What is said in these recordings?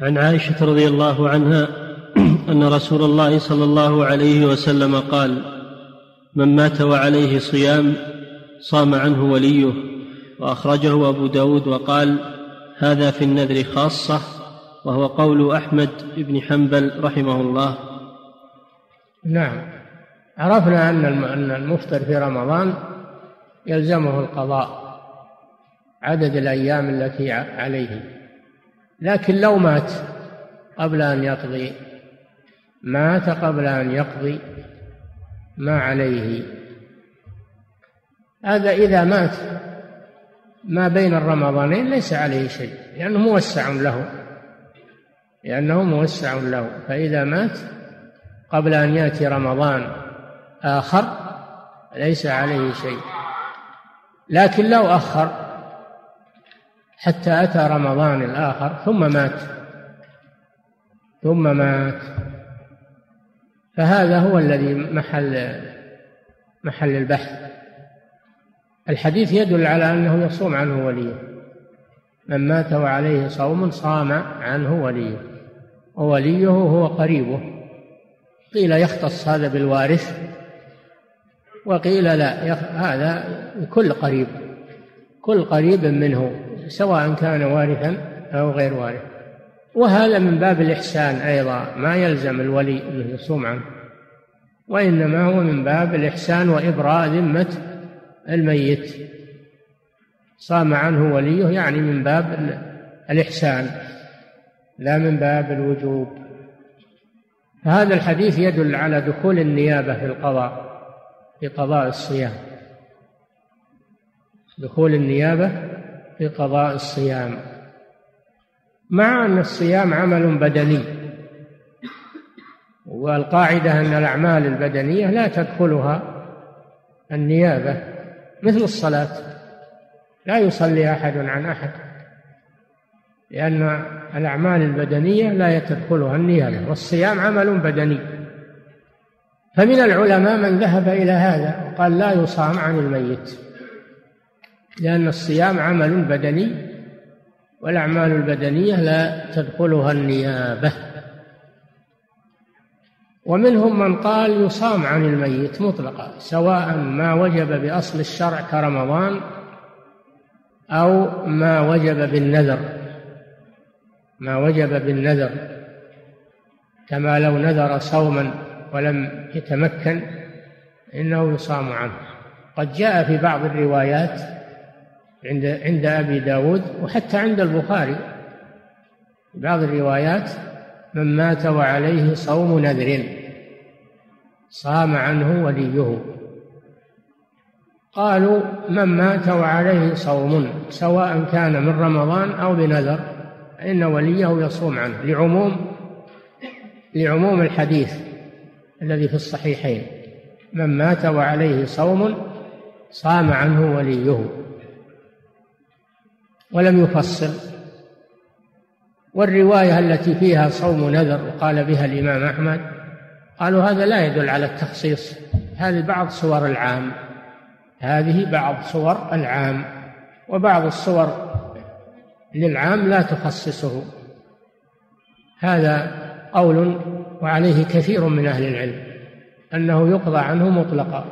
عن عائشة رضي الله عنها أن رسول الله صلى الله عليه وسلم قال من مات وعليه صيام صام عنه وليه. وأخرجه أبو داود وقال هذا في النذر خاصة وهو قول أحمد بن حنبل رحمه الله. نعم. عرفنا أن المفطر في رمضان يلزمه القضاء عدد الأيام التي عليه. لكن لو مات قبل أن يقضي مات قبل أن يقضي ما عليه. هذا إذا مات ما بين الرمضانين ليس عليه شيء لأنه موسع له لأنه موسع له. فإذا مات قبل أن يأتي رمضان آخر ليس عليه شيء. لكن لو أخر حتى أتى رمضان الآخر ثم مات. ثم مات. فهذا هو الذي محل محل البحث. الحديث يدل على أنه يصوم عنه وليه. من مات وعليه صوم صام عنه وليه. ووليه هو قريبه. قيل يختص هذا بالوارث. وقيل لا هذا كل قريب. كل قريب منه. سواء كان وارثا أو غير وارث. وهذا من باب الإحسان أيضا ما يلزم الولي يصوم عنه. وإنما هو من باب الإحسان وإبراء ذمة الميت. صام عنه وليه يعني من باب الإحسان لا من باب الوجوب. فهذا الحديث يدل على دخول النيابة في القضاء في قضاء الصيام. دخول النيابة في قضاء الصيام. مع أن الصيام عمل بدني والقاعدة أن الأعمال البدنية لا تدخلها النيابة مثل الصلاة. لا يصلي أحد عن أحد لأن الأعمال البدنية لا تدخلها النيابة والصيام عمل بدني. فمن العلماء من ذهب إلى هذا وقال لا يصام عن الميت. لأن الصيام عمل بدني والأعمال البدنية لا تدخلها النيابة. ومنهم من قال يصام عن الميت مطلقا سواء ما وجب بأصل الشرع كرمضان أو ما وجب بالنذر. ما وجب بالنذر كما لو نذر صوما ولم يتمكن إنه يصام عنه. قد جاء في بعض الروايات عند عند أبي داود وحتى عند البخاري. بعض الروايات من مات وعليه صوم نذر صام عنه وليه. قالوا من مات وعليه صوم سواء كان من رمضان أو بنذر فإن وليه يصوم عنه. لعموم لعموم الحديث الذي في الصحيحين من مات وعليه صوم صام عنه وليه. ولم يفصل. والرواية التي فيها صوم نذر وقال بها الإمام أحمد قالوا هذا لا يدل على التخصيص هذه بعض صور العام هذه بعض صور العام وبعض الصور للعام لا تخصصه. هذا قول وعليه كثير من أهل العلم أنه يقضى عنه مطلقا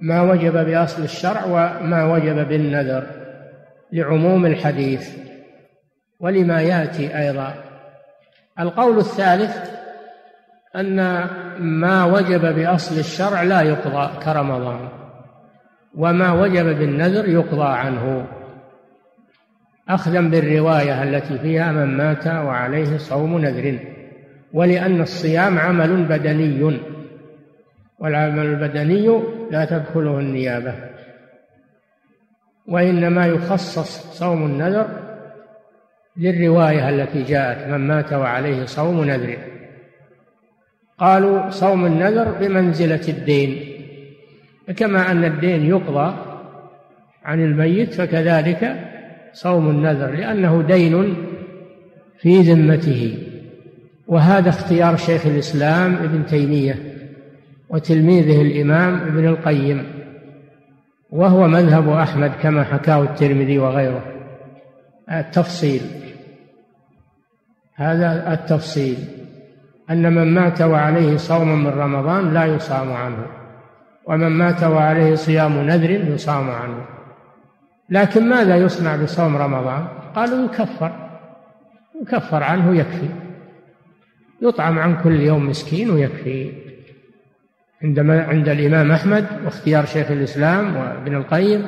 ما وجب بأصل الشرع وما وجب بالنذر. لعموم الحديث ولما يأتي أيضا. القول الثالث أن ما وجب بأصل الشرع لا يقضى كرمضان وما وجب بالنذر يقضى عنه. اخذا بالرواية التي فيها من مات وعليه صوم نذر ولأن الصيام عمل بدني والعمل البدني لا تدخله النيابة. وإنما يخصص صوم النذر للرواية التي جاءت من مات وعليه صوم نذر. قالوا صوم النذر بمنزلة الدين كما أن الدين يقضى عن الميت فكذلك صوم النذر لأنه دين في ذمته. وهذا اختيار شيخ الإسلام ابن تيمية وتلميذه الإمام ابن القيم. وهو مذهب أحمد كما حكاه الترمذي وغيره. التفصيل. هذا التفصيل. أن من مات وعليه صوم من رمضان لا يصام عنه. ومن مات وعليه صيام نذر يصام عنه. لكن ماذا يصنع بصوم رمضان؟ قالوا يكفر. يكفر عنه يكفي يطعم عن كل يوم مسكين ويكفي. عندما عند الإمام أحمد واختيار شيخ الإسلام وابن القيم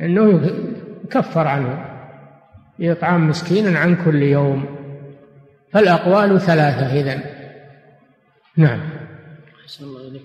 أنه يكفر عنه إطعام مسكين عن كل يوم فالأقوال ثلاثة إذن. نعم. الله